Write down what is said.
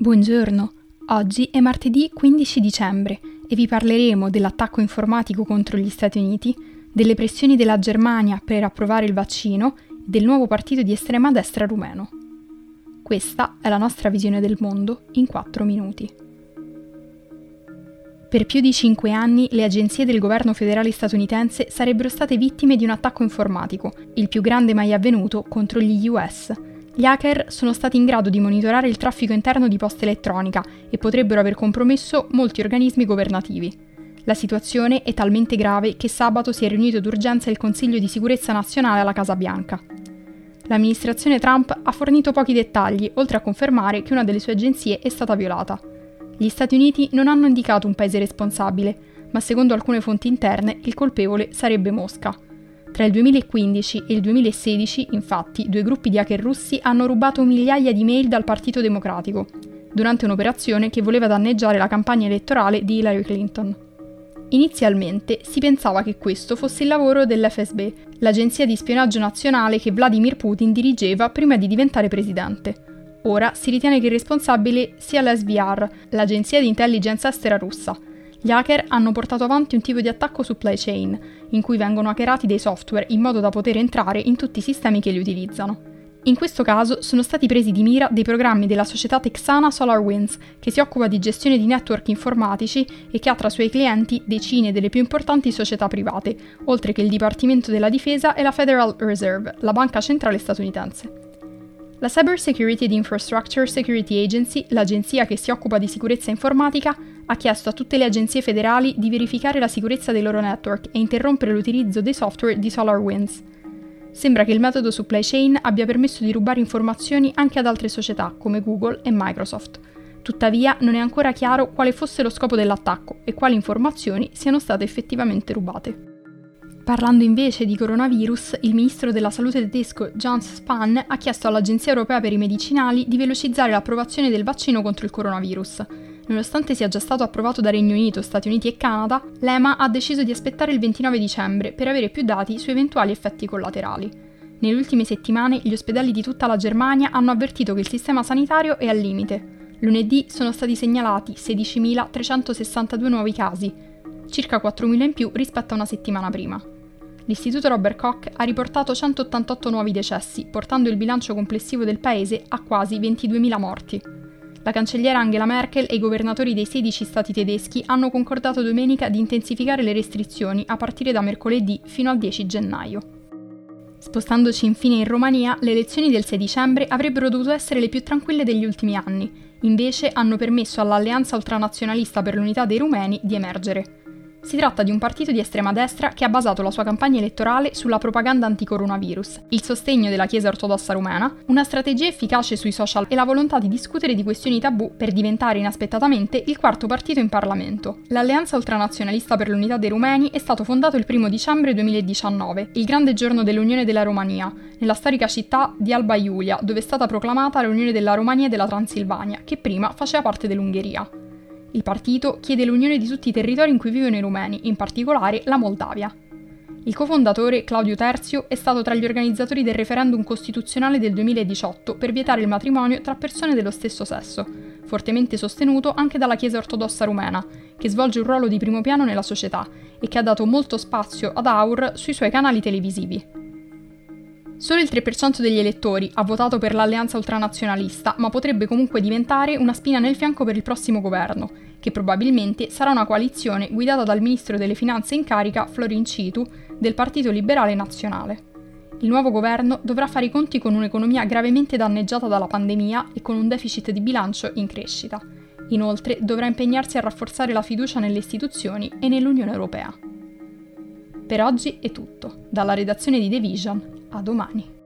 Buongiorno, oggi è martedì 15 dicembre e vi parleremo dell'attacco informatico contro gli Stati Uniti, delle pressioni della Germania per approvare il vaccino e del nuovo partito di estrema destra rumeno. Questa è la nostra visione del mondo in 4 minuti. Per più di cinque anni le agenzie del governo federale statunitense sarebbero state vittime di un attacco informatico, il più grande mai avvenuto contro gli US, gli hacker sono stati in grado di monitorare il traffico interno di posta elettronica e potrebbero aver compromesso molti organismi governativi. La situazione è talmente grave che sabato si è riunito d'urgenza il Consiglio di sicurezza nazionale alla Casa Bianca. L'amministrazione Trump ha fornito pochi dettagli, oltre a confermare che una delle sue agenzie è stata violata. Gli Stati Uniti non hanno indicato un paese responsabile, ma secondo alcune fonti interne il colpevole sarebbe Mosca. Tra il 2015 e il 2016, infatti, due gruppi di hacker russi hanno rubato migliaia di mail dal Partito Democratico, durante un'operazione che voleva danneggiare la campagna elettorale di Hillary Clinton. Inizialmente si pensava che questo fosse il lavoro dell'FSB, l'agenzia di spionaggio nazionale che Vladimir Putin dirigeva prima di diventare presidente. Ora si ritiene che il responsabile sia l'SVR, l'agenzia di intelligence estera russa, gli hacker hanno portato avanti un tipo di attacco supply chain, in cui vengono hackerati dei software in modo da poter entrare in tutti i sistemi che li utilizzano. In questo caso sono stati presi di mira dei programmi della società texana SolarWinds, che si occupa di gestione di network informatici e che ha tra i suoi clienti decine delle più importanti società private, oltre che il Dipartimento della Difesa e la Federal Reserve, la banca centrale statunitense. La Cyber Security and Infrastructure Security Agency, l'agenzia che si occupa di sicurezza informatica, ha chiesto a tutte le agenzie federali di verificare la sicurezza dei loro network e interrompere l'utilizzo dei software di SolarWinds. Sembra che il metodo supply chain abbia permesso di rubare informazioni anche ad altre società come Google e Microsoft. Tuttavia non è ancora chiaro quale fosse lo scopo dell'attacco e quali informazioni siano state effettivamente rubate. Parlando invece di coronavirus, il ministro della salute tedesco Jens Spahn ha chiesto all'Agenzia europea per i medicinali di velocizzare l'approvazione del vaccino contro il coronavirus. Nonostante sia già stato approvato da Regno Unito, Stati Uniti e Canada, l'EMA ha deciso di aspettare il 29 dicembre per avere più dati su eventuali effetti collaterali. Nelle ultime settimane gli ospedali di tutta la Germania hanno avvertito che il sistema sanitario è al limite. Lunedì sono stati segnalati 16.362 nuovi casi, circa 4.000 in più rispetto a una settimana prima l'istituto Robert Koch ha riportato 188 nuovi decessi, portando il bilancio complessivo del paese a quasi 22.000 morti. La cancelliera Angela Merkel e i governatori dei 16 stati tedeschi hanno concordato domenica di intensificare le restrizioni a partire da mercoledì fino al 10 gennaio. Spostandoci infine in Romania, le elezioni del 6 dicembre avrebbero dovuto essere le più tranquille degli ultimi anni, invece hanno permesso all'alleanza ultranazionalista per l'unità dei rumeni di emergere. Si tratta di un partito di estrema destra che ha basato la sua campagna elettorale sulla propaganda anticoronavirus, il sostegno della Chiesa ortodossa rumena, una strategia efficace sui social e la volontà di discutere di questioni tabù per diventare inaspettatamente il quarto partito in Parlamento. L'Alleanza ultranazionalista per l'unità dei rumeni è stato fondato il 1 dicembre 2019, il grande giorno dell'Unione della Romania, nella storica città di Alba Iulia, dove è stata proclamata l'Unione della Romania e della Transilvania, che prima faceva parte dell'Ungheria. Il partito chiede l'unione di tutti i territori in cui vivono i rumeni, in particolare la Moldavia. Il cofondatore, Claudio Terzio, è stato tra gli organizzatori del referendum costituzionale del 2018 per vietare il matrimonio tra persone dello stesso sesso, fortemente sostenuto anche dalla Chiesa ortodossa rumena, che svolge un ruolo di primo piano nella società e che ha dato molto spazio ad Aur sui suoi canali televisivi. Solo il 3% degli elettori ha votato per l'alleanza ultranazionalista, ma potrebbe comunque diventare una spina nel fianco per il prossimo governo, che probabilmente sarà una coalizione guidata dal ministro delle finanze in carica Florin Citu del Partito Liberale Nazionale. Il nuovo governo dovrà fare i conti con un'economia gravemente danneggiata dalla pandemia e con un deficit di bilancio in crescita. Inoltre dovrà impegnarsi a rafforzare la fiducia nelle istituzioni e nell'Unione Europea. Per oggi è tutto. Dalla redazione di The Vision a domani.